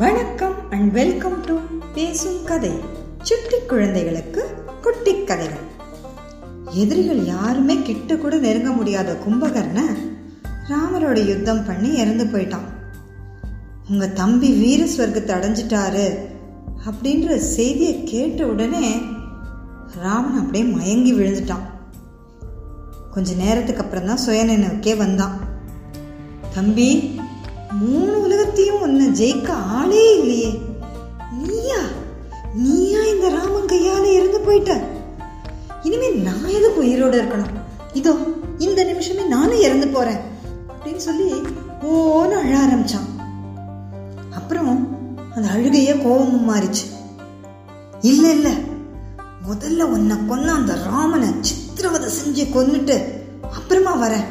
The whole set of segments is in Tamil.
வணக்கம் அண்ட் வெல்கம் டு பேசும் கதை. சுட்டி குழந்தைகளுக்கு குட்டி கதைகள். எதிரிகள் யாருமே கிட்ட கூட நெருங்க முடியாத கும்பகர்ண ராமரோட யுத்தம் பண்ணி இறந்து போயிட்டான். உங்க தம்பி வீர ஸ்வர்க்கத்தை அடைஞ்சிட்டாரு அப்படின்ற செய்தியை கேட்ட உடனே ராமன் அப்படியே மயங்கி விழுந்துட்டான். கொஞ்ச நேரத்துக்கு அப்புறம் தான் சுயநினைவுக்கே வந்தான். தம்பி மூணு உலகத்தையும் உன்னை ஜெயிக்க ஆளே இல்லையே. நீயா? நீயா இந்த ராமன் கையால இறந்து போயிட்ட? இனிமே நான் எதுக்கு உயிரோட இருக்கணும்? இதோ இந்த நிமிஷமே நானும் இறந்து போறேன். அப்படின்னு சொல்லி ஓன்னு அழ ஆரம்பிச்சான். அப்புறம் அந்த அழுகையே கோபமும் மாறிச்சு. இல்ல இல்ல. முதல்ல உன்னை கொன்ன அந்த ராமனை சித்திரவதை செஞ்சு கொன்னுட்டு அப்புறமா வரேன்.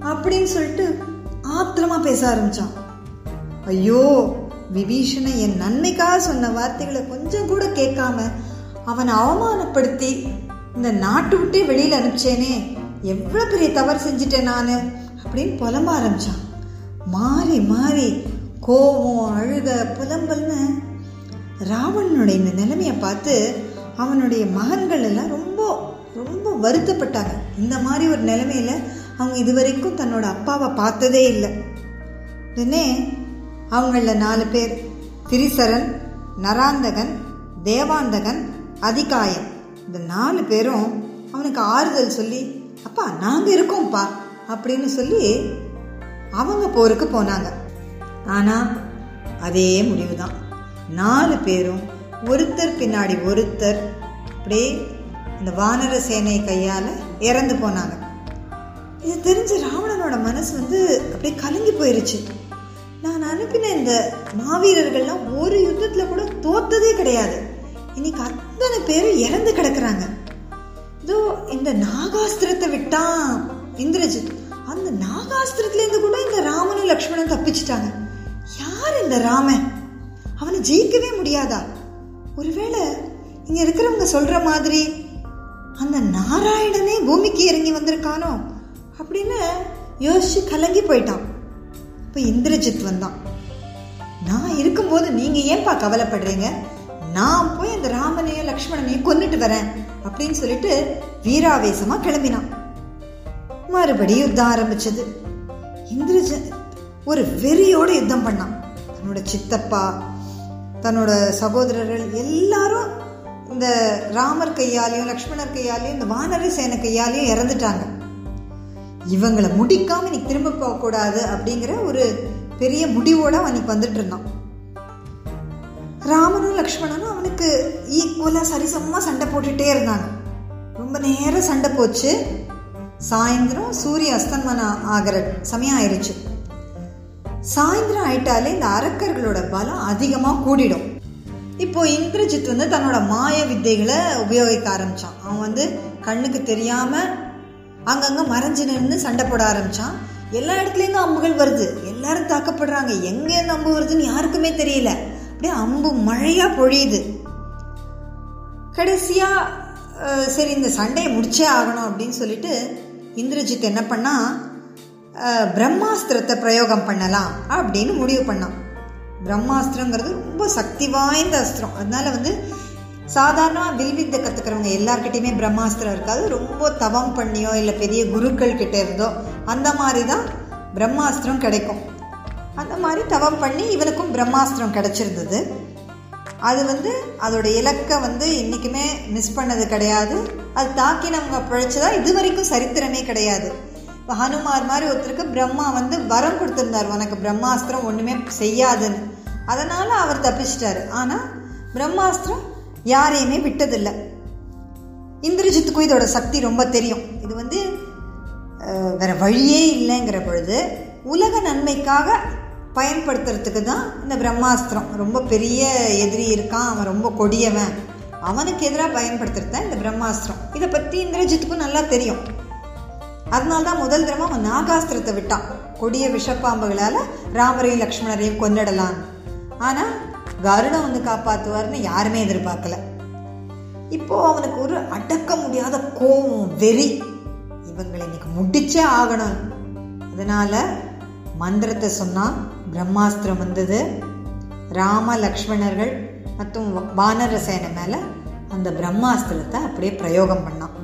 அப்படின்னு சொல்லிட்டு ஆத்திரமா பேச ஆரம்பிச்சான். ஐயோ விபீஷண என் நன்மைக்காக சொன்ன வார்த்தைகளை கொஞ்சம் கூட கேட்காம அவனை அவமானப்படுத்தி இந்த நாட்டு விட்டே வெளியில் அனுப்பிச்சேனே. எவ்வளோ பெரிய தவறு செஞ்சுட்டேன் நான் அப்படின்னு புலம்ப ஆரம்பிச்சான். மாறி மாறி கோபம் அழுக புலம்பல்னு ராவணனுடைய இந்த நிலைமையை பார்த்து அவனுடைய மகன்கள் எல்லாம் ரொம்ப ரொம்ப வருத்தப்பட்டாங்க. இந்த மாதிரி ஒரு நிலைமையில அவங்க இதுவரைக்கும் தன்னோட அப்பாவை பார்த்ததே இல்லை. உடனே அவங்களில் நாலு பேர். திரிசரன் நராந்தகன் தேவாந்தகன் அதிகாயம் இந்த நாலு பேரும் அவனுக்கு ஆறுதல் சொல்லி அப்பா நாங்கள் இருக்கோம்ப்பா அப்படின்னு சொல்லி அவங்க போருக்கு போனாங்க. ஆனால் அதே முடிவு தான் நாலு பேரும் ஒருத்தர் பின்னாடி ஒருத்தர் அப்படியே இந்த வானர சேனை கையால் இறந்து போனாங்க. இது தெரிஞ்சு ராவணனோட மனசு வந்து அப்படியே கலங்கி போயிருச்சு. நான் அனுப்பின இந்த மாவீரர்கள்லாம் ஒரு யுத்தத்துல கூட தோத்ததே கிடையாது. இன்னைக்கு அத்தனை பேரும் இறந்து கிடக்குறாங்க. இதோ இந்த நாகாஸ்திரத்தை விட்டான் இந்திரஜித். அந்த நாகாஸ்திரத்துல இருந்து கூட இந்த ராமனும் லக்ஷ்மணன் தப்பிச்சிட்டாங்க. யார் இந்த ராமன்? அவனை ஜெயிக்கவே முடியாதா? ஒருவேளை இங்க இருக்கிறவங்க சொல்ற மாதிரி அந்த நாராயணனே பூமிக்கு இறங்கி வந்திருக்கானோ அப்படின்னு யோசிச்சு கலங்கி போயிட்டான். இப்போ இந்திரஜித் வந்தான். நான் இருக்கும்போது நீங்கள் ஏன்பா கவலைப்படுறீங்க? நான் போய் அந்த ராமனையும் லக்ஷ்மணனையும் கொன்னுட்டு வரேன் அப்படின்னு சொல்லிட்டு வீராவேசமாக கிளம்பினான். மறுபடியும் யுத்தம் ஆரம்பிச்சது. இந்திரஜித் ஒரு வெறியோடு யுத்தம் பண்ணான். தன்னோட சித்தப்பா தன்னோட சகோதரர்கள் எல்லாரும் இந்த ராமர் கையாலையும் லக்ஷ்மணர் கையாலையும் இந்த வானர சேன கையாலையும் இறந்துட்டாங்க. இவங்களை முடிக்காம இன்னைக்கு திரும்ப போகக்கூடாது அப்படிங்கிற ஒரு பெரிய முடிவோட அவனுக்கு வந்துட்டு இருந்தான். ராமனும் லக்ஷ்மணனும் அவனுக்கு ஈக்குவலா சரிசமமாக சண்டை போட்டுட்டே இருந்தாங்க. ரொம்ப நேரம் சண்டை போச்சு. சாயந்தரம் சூரிய அஸ்தமனம் ஆகிற சமயம் ஆயிடுச்சு சாயந்தரம் ஆயிட்டாலே இந்த அரக்கர்களோட பலம் அதிகமா கூடிடும். இப்போ இந்திரஜித் வந்து தன்னோட மாய வித்தைகளை உபயோகிக்க ஆரம்பிச்சான். அவன் வந்து கண்ணுக்கு தெரியாம அங்கங்கே மறைஞ்சு நின்று சண்டை போட ஆரம்பித்தான் எல்லா இடத்துலேருந்தும் அம்புகள் வருது. எல்லாரும் தாக்கப்படுறாங்க. எங்கேருந்து அம்பு வருதுன்னு யாருக்குமே தெரியல. அப்படியே அம்பு மழையாக பொழியுது. கடைசியாக சரி இந்த சண்டையை முடிச்சே ஆகணும் அப்படின்னு சொல்லிட்டு இந்திரஜித் என்ன பண்ணால் பிரம்மாஸ்திரத்தை பிரயோகம் பண்ணலாம் அப்படின்னு முடிவு பண்ணான். பிரம்மாஸ்திரங்கிறது ரொம்ப சக்தி வாய்ந்த அஸ்திரம். அதனால வந்து சாதாரணமாக வில்வித்தை கற்றுக்கிறவங்க எல்லாருக்கிட்டையுமே பிரம்மாஸ்திரம் இருக்காது. ரொம்ப தவம் பண்ணியோ இல்லை பெரிய குருக்கள் கிட்டே இருந்தோ அந்த மாதிரி தான் பிரம்மாஸ்திரம் கிடைக்கும். அந்த மாதிரி தவம் பண்ணி இவனுக்கும் பிரம்மாஸ்திரம் கிடச்சிருந்தது. அது வந்து அதோட இலக்கை வந்து இன்றைக்குமே மிஸ் பண்ணது கிடையாது. அது தாக்கி நம்ம பிழைச்சதா இது வரைக்கும் சரித்திரமே கிடையாது. இப்போ ஹனுமார் மாதிரி ஒருத்தருக்கு பிரம்மா வந்து வரம் கொடுத்துருந்தார். உனக்கு பிரம்மாஸ்திரம் ஒன்றுமே செய்யாதுன்னு. அதனால் அவர் தப்பிச்சிட்டாரு. ஆனால் பிரம்மாஸ்திரம் யாரையுமே விட்டதில்லை. இந்திரஜித்துக்கும் இதோட சக்தி ரொம்ப தெரியும். இது வந்து வேற வழியே இல்லைங்கிற பொழுது உலக நன்மைக்காக பயன்படுத்துறதுக்கு தான் இந்த பிரம்மாஸ்திரம். ரொம்ப பெரிய எதிரி இருக்கான் அவன் ரொம்ப கொடியவன். அவனுக்கு எதிராக பயன்படுத்துறது தான் இந்த பிரம்மாஸ்திரம். இதை பற்றி இந்திரஜித்துக்கும் நல்லா தெரியும். அதனால தான் முதல் தடவை அவன் நாகாஸ்திரத்தை விட்டான். கொடிய விஷப்பாம்புகளால் ராமரையும் லக்ஷ்மணரையும் கொன்னிடலாம் ஆனால் கருடம் வந்து காப்பாற்றுவார்னு யாருமே எதிர்பார்க்கல. இப்போ அவனுக்கு ஒரு அடக்க முடியாத கோபம் வெறி இவங்களை இன்னைக்கு முடிச்சே ஆகணும். அதனால மந்திரத்தை சொன்னா பிரம்மாஸ்திரம் வந்தது. ராம லக்ஷ்மணர்கள் மற்றும் வானர சேனை மேலே அந்த பிரம்மாஸ்திரத்தை அப்படியே பிரயோகம் பண்ணான்.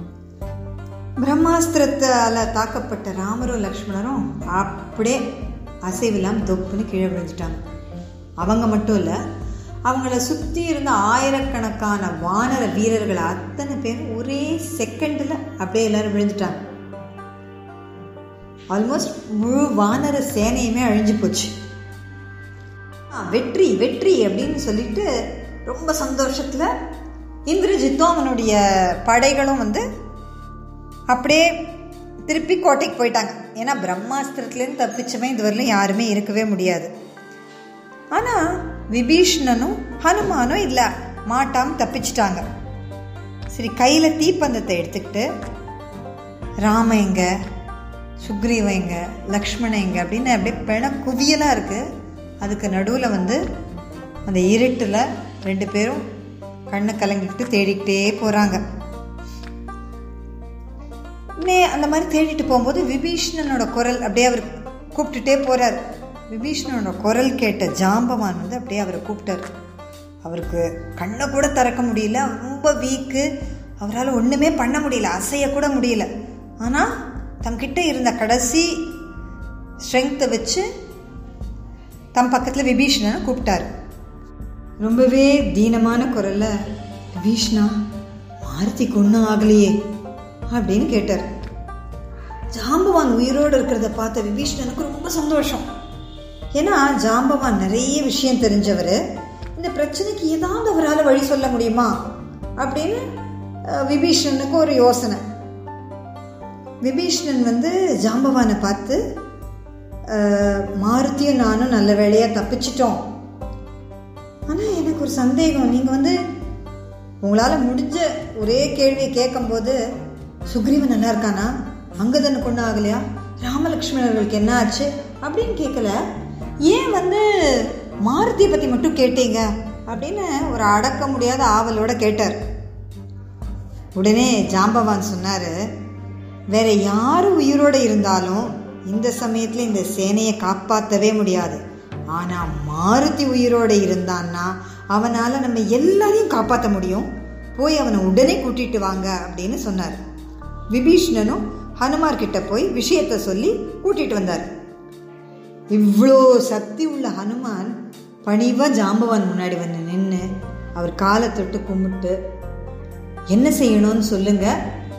பிரம்மாஸ்திரத்தால் தாக்கப்பட்ட ராமரும் லக்ஷ்மணரும் அப்படியே அசைவில்லாமல் தொப்புன்னு கீழே விழுந்துட்டாங்க. அவங்க மட்டும் இல்லை அவங்கள சுற்றி இருந்த ஆயிரக்கணக்கான வானர வீரர்கள் அத்தனை பேரும் ஒரே செகண்டில் அப்படியே எல்லாரும் விழுந்துட்டாங்க. ஆல்மோஸ்ட் முழு வானர சேனையுமே அழிஞ்சு போச்சு. வெற்றி வெற்றி அப்படின்னு சொல்லிட்டு ரொம்ப சந்தோஷத்தில் இந்திரஜித்தும் அவனுடைய படைகளும் வந்து அப்படியே திருப்பி கோட்டைக்கு போயிட்டாங்க. ஏன்னா பிரம்மாஸ்திரத்துலேருந்து தப்பிச்சவன் இதுவரையிலும் யாருமே இருக்கவே முடியாது. ஆனால் விபீஷ்ணனும் ஹனுமானும் இல்லை மாட்டாமல் தப்பிச்சிட்டாங்க. சரி கையில் தீப்பந்தத்தை எடுத்துக்கிட்டு ராம எங்க சுக்ரீவ எங்க லக்ஷ்மண எங்க அப்படின்னு அப்படியே பிண குவியலாக இருக்குது அதுக்கு நடுவில் வந்து அந்த இருட்டில் ரெண்டு பேரும் கண்ணை கலங்கிக்கிட்டு தேடிக்கிட்டே போகிறாங்க நே அந்த மாதிரி தேடிட்டு போகும்போது விபீஷ்ணனோட குரல் அப்படியே அவர் கூப்பிட்டுட்டே போகிறார் விபீஷ்ணனோட குரல் கேட்ட ஜாம்பவான் வந்து அப்படியே அவரை கூப்பிட்டார். அவருக்கு கண்ணை கூட திறக்க முடியல ரொம்ப வீக்கு அவரால் ஒன்றுமே பண்ண முடியல அசைய கூட முடியல. ஆனால் தம்கிட்ட இருந்த கடைசி ஸ்ட்ரென்த்தை வச்சு தம் பக்கத்தில் விபீஷ்ணனை கூப்பிட்டார். ரொம்பவே தீனமான குரலில் விபீஷ்ணா மாருதிக்கு ஒன்றும் ஆகலையே அப்படின்னு கேட்டார். ஜாம்பவான் உயிரோடு இருக்கிறத பார்த்த விபீஷ்ணனுக்கு ரொம்ப சந்தோஷம். ஏன்னா ஜாம்பவான் நிறைய விஷயம் தெரிஞ்சவர் இந்த பிரச்சனைக்கு ஏதாவது அவரால் வழி சொல்ல முடியுமா? அப்படின்னு விபீஷணனுக்கு ஒரு யோசனை. விபீஷ்ணன் வந்து ஜாம்பவானை பார்த்து மாருத்தியும் நானும் நல்ல வேலையாக தப்பிச்சிட்டோம். ஆனால் எனக்கு ஒரு சந்தேகம். நீங்கள் வந்து உங்களால் முடிஞ்ச ஒரே கேள்வியை கேட்கும்போது சுக்ரீவன் நல்லா இருக்கானா? அங்கதனுக்கு ஒன்றும் ஆகலையா? ராமலக்ஷ்மணர்களுக்கு என்ன ஆச்சு? அப்படின்னு கேட்கல ஏன் வந்து மாருதியை பற்றி மட்டும் கேட்டீங்க? அப்படின்னு ஒரு அடக்க முடியாத ஆவலோட கேட்டார். உடனே ஜாம்பவான் சொன்னார் வேற யார் உயிரோடு இருந்தாலும் இந்த சமயத்தில் இந்த சேனையை காப்பாற்றவே முடியாது. ஆனால் மாருதி உயிரோடு இருந்தான்னா அவனால் நம்ம எல்லாரையும் காப்பாற்ற முடியும். போய் அவனை உடனே கூட்டிட்டு வாங்க அப்படின்னு சொன்னார். விபீஷ்ணனும் ஹனுமார்கிட்ட போய் விஷயத்தை சொல்லி கூட்டிட்டு வந்தார். இவ்வளோ சக்தி உள்ள ஹனுமான் பணிவாக ஜாம்பவான் முன்னாடி வந்து நின்று அவர் காலை தொட்டு கும்பிட்டு என்ன செய்யணும்னு சொல்லுங்க.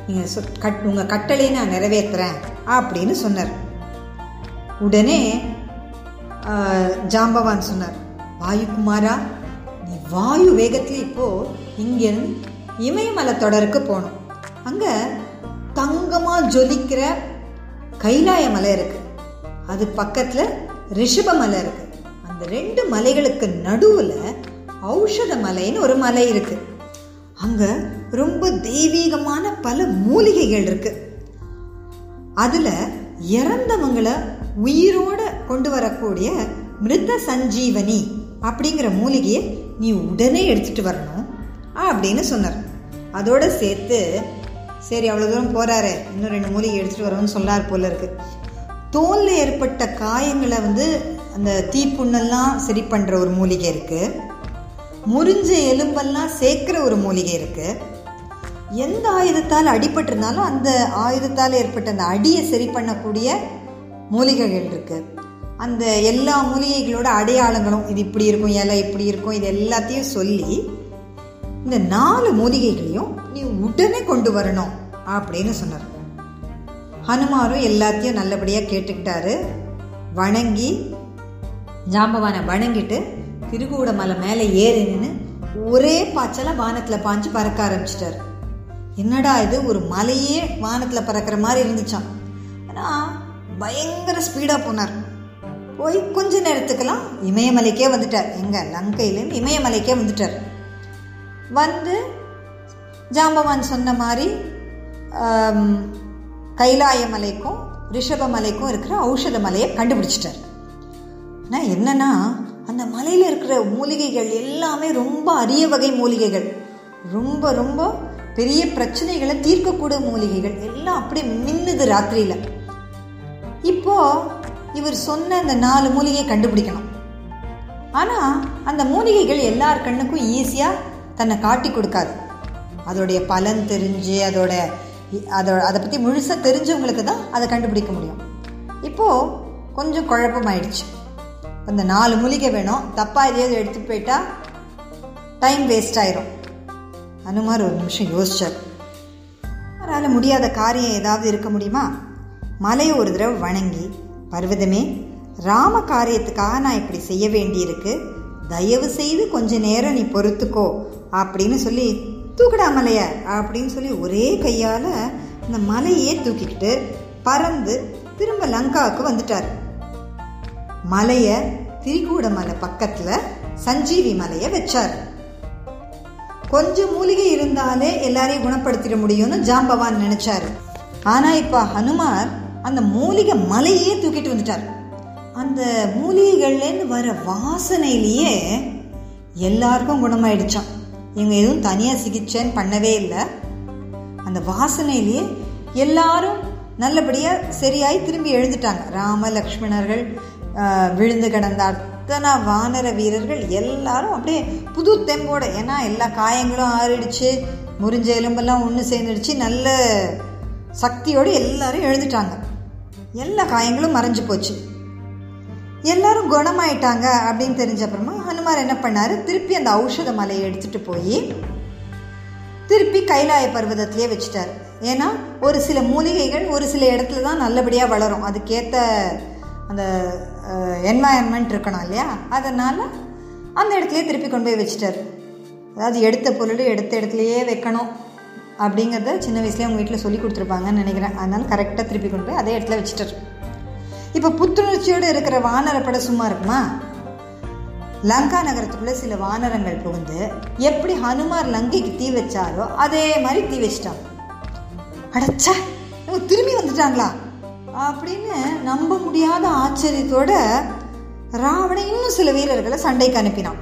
நீங்கள் சொ கட் உங்கள் கட்டளையை நான் நிறைவேற்றுறேன் அப்படின்னு சொன்னார். உடனே ஜாம்பவான் சொன்னார் வாயுகுமாரா நீ வாயு வேகத்தில் இப்போது இங்கேருந்து இமயமலை தொடருக்கு போகணும். அங்கே தங்கமாக ஜொலிக்கிற கைலாய மலை இருக்குது அது பக்கத்தில் ரிஷப மலை இருக்கு. அந்த ரெண்டு மலைகளுக்கு நடுவில் ஔஷத மலைன்னு ஒரு மலை இருக்கு. அங்க ரொம்ப தெய்வீகமான பல மூலிகைகள் இருக்கு. அதுல இறந்தவங்களை உயிரோட கொண்டு வரக்கூடிய மிருத சஞ்சீவனி அப்படிங்கிற மூலிகையை நீ உடனே எடுத்துட்டு வரணும் அப்படின்னு சொன்னார். அதோட சேர்த்து சரி அவ்வளோ தூரம் போகிறாரு இன்னும் ரெண்டு மூலிகை எடுத்துகிட்டு வரணும்னு சொல்லார் போல இருக்கு. தோலில் ஏற்பட்ட காயங்களை வந்து அந்த தீப்புண்ணெல்லாம் சரி பண்ணுற ஒரு மூலிகை இருக்குது முறிஞ்ச எலும்பெல்லாம் சேர்க்குற ஒரு மூலிகை இருக்குது எந்த ஆயுதத்தால் அடிபட்டிருந்தாலும் அந்த ஆயுதத்தால் ஏற்பட்ட அந்த அடியை சரி பண்ணக்கூடிய மூலிகைகள் இருக்குது அந்த எல்லா மூலிகைகளோட அடையாளங்களும் இது இப்படி இருக்கும் இலை இப்படி இருக்கும் இது எல்லாத்தையும் சொல்லி இந்த நாலு மூலிகைகளையும் நீ உடனே கொண்டு வரணும் அப்படின்னு சொன்னார். ஹனுமாரும் எல்லாத்தையும் நல்லபடியாக கேட்டுக்கிட்டாரு. வணங்கி ஜாம்பவானை வணங்கிட்டு திருகூட மலை மேலே ஏறி நின்று ஒரே பாய்ச்சலாக வானத்தில் பாஞ்சு பறக்க ஆரம்பிச்சிட்டார். என்னடா இது? ஒரு மலையே வானத்தில் பறக்கிற மாதிரி இருந்துச்சான் ஆனால் பயங்கர ஸ்பீடாக போனார். போய் கொஞ்ச நேரத்துக்கெல்லாம் இமயமலைக்கே வந்துட்டார். எங்கே? லங்கையிலேருந்து இமயமலைக்கே வந்துட்டார். வந்து ஜாம்பவான் சொன்ன மாதிரி கைலாய மலைக்கும் ரிஷப மலைக்கும் இருக்கிற ஔஷத மலையை கண்டுபிடிச்சிட்டார். ஆனால் என்னன்னா அந்த மலையில் இருக்கிற மூலிகைகள் எல்லாமே ரொம்ப அரிய வகை மூலிகைகள். ரொம்ப ரொம்ப பெரிய பிரச்சனைகளை தீர்க்கக்கூடிய மூலிகைகள். எல்லாம் அப்படியே மின்னுது ராத்திரியில். இப்போ இவர் சொன்ன அந்த நாலு மூலிகையை கண்டுபிடிக்கணும். ஆனால் அந்த மூலிகைகள் எல்லார் கண்ணுக்கும் ஈஸியாக தன்னை காட்டி கொடுக்காது. அதோடைய பலன் தெரிஞ்சு அதோட அதோட அதை பற்றி முழுசாக தெரிஞ்சவங்களுக்கு தான் அதை கண்டுபிடிக்க முடியும். இப்போது கொஞ்சம் குழப்பமாயிடுச்சு. அந்த நாலு மூலிகை வேணும். தப்பாக எதையாவது எடுத்து போயிட்டா டைம் வேஸ்ட் ஆயிரும். அனுமார் ஒரு நிமிஷம் யோசிச்சார். அவரால் முடியாத காரியம் ஏதாவது இருக்க முடியுமா? மலையை ஒரு தடவை வணங்கி பர்வதமே ராம காரியத்துக்காக நான் இப்படி செய்ய வேண்டியிருக்கு. தயவு செய்து கொஞ்ச நேரம் நீ பொறுத்துக்கோ அப்படின்னு சொல்லி தூக்கிடா மலைய அப்படின்னு சொல்லி ஒரே கையால் அந்த மலையே தூக்கிக்கிட்டு பறந்து திரும்ப லங்காவுக்கு வந்துட்டார். மலையை திரிகூட மலை பக்கத்தில் சஞ்சீவி மலையை வச்சார். கொஞ்சம் மூலிகை இருந்தாலே எல்லாரையும் குணப்படுத்திட முடியும்னு ஜாம்பவான் நினைச்சாரு. ஆனா இப்ப ஹனுமார் அந்த மூலிகை மலையே தூக்கிட்டு வந்துட்டார். அந்த மூலிகைகள்லேருந்து வர வாசனையிலேயே எல்லாருக்கும் குணமாயிடுச்சான் இவங்க எதுவும் தனியாக சிகிச்சைன்னு பண்ணவே இல்லை. அந்த வாசனையிலேயே எல்லாரும் நல்லபடியாக சரியாய் திரும்பி எழுந்துட்டாங்க. ராம லக்ஷ்மணர்கள் விழுந்து கிடந்த அத்தனை வானர வீரர்கள் எல்லாரும் அப்படியே புது தெம்போட ஏன்னா எல்லா காயங்களும் ஆறிடுச்சு முறிஞ்ச எலும்பெல்லாம் ஒன்று சேர்ந்துடுச்சு நல்ல சக்தியோடு எல்லாரும் எழுந்துட்டாங்க. எல்லா காயங்களும் மறைஞ்சு போச்சு. எல்லாரும் குணமாயிட்டாங்க அப்படின்னு தெரிஞ்ச அப்புறமா ஹனுமார் என்ன பண்ணார்? திருப்பி அந்த ஔஷத மலையை எடுத்துட்டு போய் திருப்பி கைலாய பர்வதத்திலே வச்சுட்டாரு. ஏன்னா ஒரு சில மூலிகைகள் ஒரு சில இடத்துல தான் நல்லபடியாக வளரும். அதுக்கேற்ற அந்த என்வாயன்மெண்ட் இருக்கணும் இல்லையா? அதனால் அந்த இடத்துலையே திருப்பி கொண்டு போய் வச்சுட்டார். அதாவது எடுத்த பொருள் எடுத்த இடத்துலையே வைக்கணும் அப்படிங்கிறத சின்ன வயசுலேயே அவங்க வீட்டில் சொல்லி கொடுத்துருப்பாங்கன்னு நினைக்கிறேன். அதனால் கரெக்டாக திருப்பி கொண்டு போய் அதே இடத்துல வச்சுட்டார். இப்போ புத்துணர்ச்சியோடு இருக்கிற வானரப்பட சும்மா இருக்குமா? லங்கா நகரத்துக்குள்ளே சில வானரங்கள் புகுந்து எப்படி ஹனுமார் லங்கைக்கு தீ வச்சாரோ அதே மாதிரி தீ வச்சிட்டான். அடச்சா இவங்க திரும்பி வந்துட்டாங்களா? அப்படின்னு நம்ப முடியாத ஆச்சரியத்தோட ராவண இன்னும் சில வீரர்களை சண்டைக்கு அனுப்பினான்.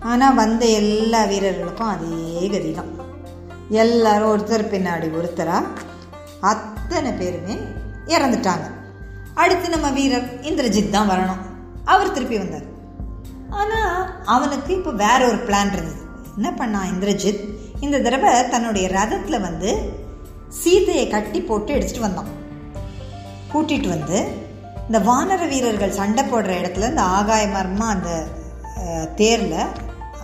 ஆனால் வந்த எல்லா வீரர்களுக்கும் அதே கதி தான் எல்லாரும் ஒருத்தர் பின்னாடி ஒருத்தராக அத்தனை பேருமே இறந்துட்டாங்க. அடுத்து நம்ம வீரர் இந்திரஜித் தான் வரணும். அவர் திருப்பி வந்தார். ஆனால் அவனுக்கு இப்போ வேற ஒரு பிளான் இருந்தது. என்ன பண்ணான் இந்திரஜித்? இந்த தடவை தன்னுடைய ரதத்தில் வந்து சீதையை கட்டி போட்டு எடுத்துகிட்டு வந்தான். கூட்டிகிட்டு வந்து இந்த வானர வீரர்கள் சண்டை போடுற இடத்துல இந்த ஆகாய மரமாக அந்த தேரில்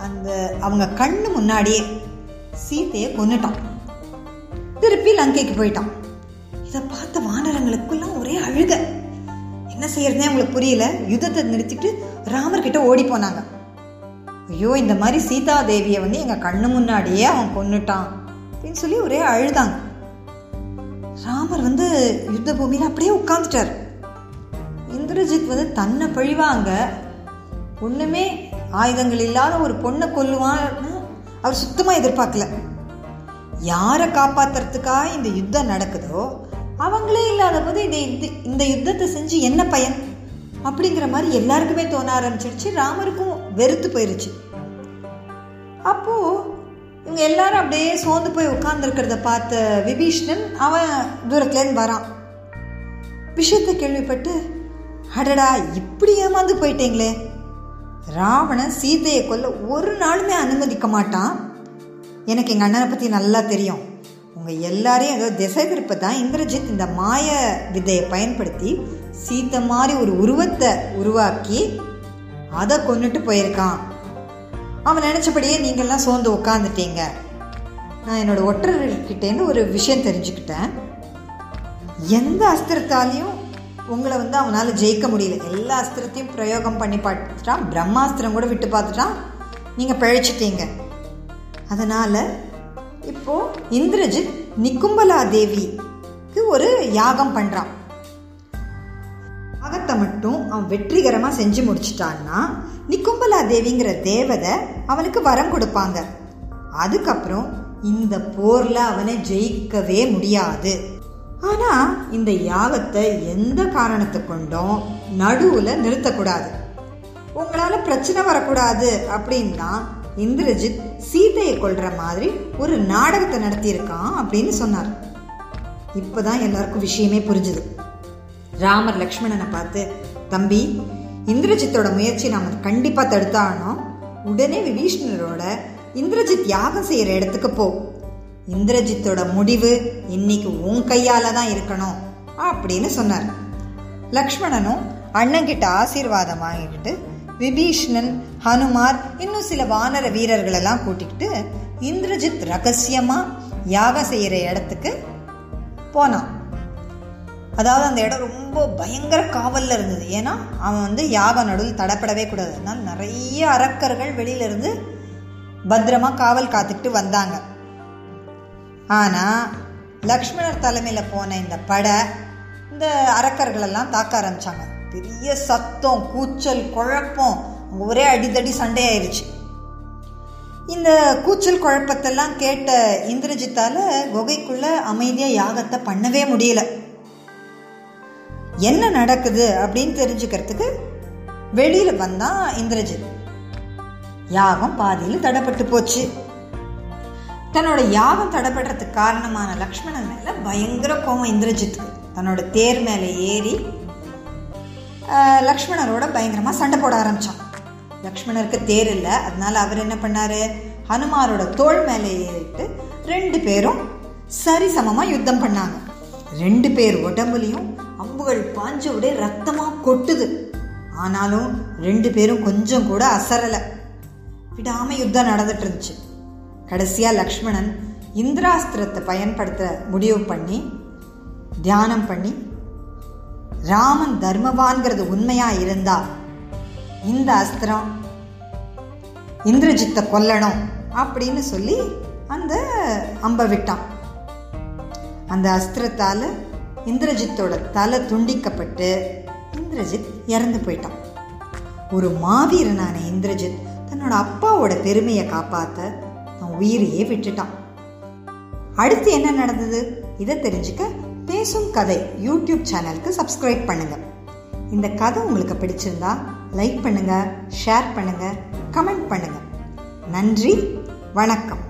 அந்த அவங்க கண்ணு முன்னாடியே சீதையை கொண்டுட்டான் திருப்பி லங்கைக்கு போயிட்டான். இதை பார்த்த வானரங்களுக்குலாம் ஒரே அழுகை. என்ன செய்யறதுனே அவங்களுக்கு புரியல. யுத்தத்தை நிறுத்திட்டு ராமர் கிட்ட ஓடி போனாங்க. ஐயோ இந்த மாதிரி சீதா தேவியை வந்து எங்க கண்ணு முன்னாடியே அவன் கொண்டுட்டான் அப்படின்னு சொல்லி ஒரே அழுதாங்க. ராமர் வந்து யுத்த பூமியில அப்படியே உட்காந்துட்டார் இந்திரஜித் வந்து தன்னை பழிவாங்க. ஒண்ணுமே ஆயுதங்கள் இல்லாத ஒரு பொண்ணை கொல்லுவான்னு அவர் சுத்தமா எதிர்பார்க்கல. யாரை காப்பாத்துறதுக்காக இந்த யுத்தம் நடக்குதோ அவங்களே இல்லாத போது இதை இந்த யுத்தத்தை செஞ்சு என்ன பயன்? அப்படிங்கிற மாதிரி எல்லாருக்குமே தோண ஆரம்பிச்சிருச்சு. ராமருக்கும் வெறுத்து போயிருச்சு. அப்போ இவங்க எல்லாரும் அப்படியே சோர்ந்து போய் உட்கார்ந்துருக்கிறத பார்த்த விபீஷ்ணன் அவன் தூரத்துலேருந்து வரான். விஷயத்தை கேள்விப்பட்டு அடடா இப்படி ஏமாந்து போயிட்டீங்களே. ராவணன் சீதையை கொல்ல ஒரு நாளுமே அனுமதிக்க மாட்டான். எனக்கு எங்கள் அண்ணனை பற்றி நல்லா தெரியும். அவங்க எல்லாரையும் ஏதோ திசை திருப்ப தான் இந்திரஜித் இந்த மாய விதையை பயன்படுத்தி சீத்தை மாதிரி ஒரு உருவத்தை உருவாக்கி அதை கொண்டுட்டு போயிருக்கான். அவன் நினச்சபடியே நீங்கள்லாம் சோர்ந்து உட்காந்துட்டீங்க நான் என்னோட ஒற்றர்கிட்டேருந்து ஒரு விஷயம் தெரிஞ்சுக்கிட்டேன். எந்த அஸ்திரத்தாலையும் உங்களை வந்து அவனால் ஜெயிக்க முடியல. எல்லா அஸ்திரத்தையும் பிரயோகம் பண்ணி பார்த்துட்டான். பிரம்மாஸ்திரம் கூட விட்டு பார்த்துட்டான். நீங்கள் பிழைச்சிட்டீங்க. அதனால் இப்போ இந்திரஜித் நிக்கும்பலா தேவிக்கு ஒரு யாகம் பண்ணுறான் யாகத்தை மட்டும் அவன் வெற்றிகரமாக செஞ்சு முடிச்சிட்டான்னா நிக்கும்பலா தேவிங்கிற தேவதை அவனுக்கு வரம் கொடுப்பாங்க. அதுக்கப்புறம் இந்த போரில் அவனை ஜெயிக்கவே முடியாது. ஆனால் இந்த யாகத்தை எந்த காரணத்தை கொண்டும் நடுவில் நிறுத்தக்கூடாது. உங்களால் பிரச்சனை வரக்கூடாது அப்படின்னா இந்திரஜித் சீதையை கொள்ற மாதிரி ஒரு நாடகத்தை நடத்தியிருக்கான் அப்படின்னு சொன்னார். இப்போதான் எல்லாருக்கும் விஷயமே புரிஞ்சுது. ராமர் லக்ஷ்மணனை பார்த்து தம்பி இந்திரஜித்தோட முயற்சி நாம கண்டிப்பாக தடுத்தாகணும். உடனே விபீஷ்ணரோட இந்திரஜித் யாகம் செய்யற இடத்துக்கு போ. இந்திரஜித்தோட முடிவு இன்னைக்கு உன் கையால தான் இருக்கணும் அப்படின்னு சொன்னார். லக்ஷ்மணனும் அண்ணன்கிட்ட ஆசீர்வாதம் வாங்கிக்கிட்டு விபீஷ்ணன் ஹனுமார் இன்னும் சில வானர வீரர்களெல்லாம் கூட்டிக்கிட்டு இந்திரஜித் ரகசியமா யாகம் செய்யற இடத்துக்கு போனான். அதாவது அந்த இடம் ரொம்ப பயங்கர காவல்ல இருந்தது. ஏன்னா அவன் வந்து யாக நடுவில் தடப்படவே கூடாது. அதனால் நிறைய அரக்கர்கள் வெளியில இருந்து பத்திரமா காவல் காத்துக்கிட்டு வந்தாங்க. ஆனா லக்ஷ்மணர் தலைமையில போன இந்த படை இந்த அரக்கர்களெல்லாம் தாக்க ஆரம்பிச்சாங்க. பெரிய சத்தம் கூச்சல் குழப்பம். ஒரே அடிதடி சண்டையாயிருச்சு இந்த கூச்சல் குழப்பத்தெல்லாம் கேட்ட இந்திரஜித்தால குகைக்குள்ள அமைதியா யாகத்தை பண்ணவே முடியல. என்ன நடக்குது அப்படின்னு தெரிஞ்சுக்கிறதுக்கு வெளியில வந்தான் இந்திரஜித். யாகம் பாதியில் தடைப்பட்டு போச்சு. தன்னோட யாகம் தடைப்படுறதுக்கு காரணமான லக்ஷ்மணன் மேல பயங்கர கோபம் இந்திரஜித்துக்கு. தன்னோட தேர் மேலே ஏறி லக்ஷ்மணரோட பயங்கரமாக சண்டை போட ஆரம்பித்தான் லக்ஷ்மணருக்கு தேர் இல்லை. அதனால அவர் என்ன பண்ணார்? ஹனுமாரோட தோள் மேலே ஏறிட்டு ரெண்டு பேரும் சரிசமமா யுத்தம் பண்ணாங்க. ரெண்டு பேர் உடம்புலையும் அம்புகள் பாஞ்ச உடைய கொட்டுது. ஆனாலும் ரெண்டு பேரும் கொஞ்சம் கூட அசரலை. விடாமல் யுத்தம் நடந்துட்டு இருந்துச்சு. கடைசியாக லக்ஷ்மணன் இந்திராஸ்திரத்தை பயன்படுத்த முடிவு பண்ணி தியானம் பண்ணி ராமன் தர்மவான்கிறது உண்மையா இருந்தா இந்த அஸ்திரம் இந்திரஜித்தை கொல்லணும் அப்படின்னு சொல்லி அந்த அம்பை விட்டான். அந்த அஸ்திரத்தால் இந்திரஜித்தோட தலை துண்டிக்கப்பட்டு இந்திரஜித் இறந்து போயிட்டான். ஒரு மாவீரனான இந்திரஜித் தன்னோட அப்பாவோட பெருமையை காப்பாத்த அவன் உயிரையே விட்டுட்டான். அடுத்து என்ன நடந்தது? இதை தெரிஞ்சுக்க பேசும் கதை யூடியூப் சேனலுக்கு சப்ஸ்கிரைப் பண்ணுங்க. இந்த கதை உங்களுக்கு பிடிச்சிருந்தா லைக் பண்ணுங்க ஷேர் பண்ணுங்க கமெண்ட் பண்ணுங்க. நன்றி வணக்கம்.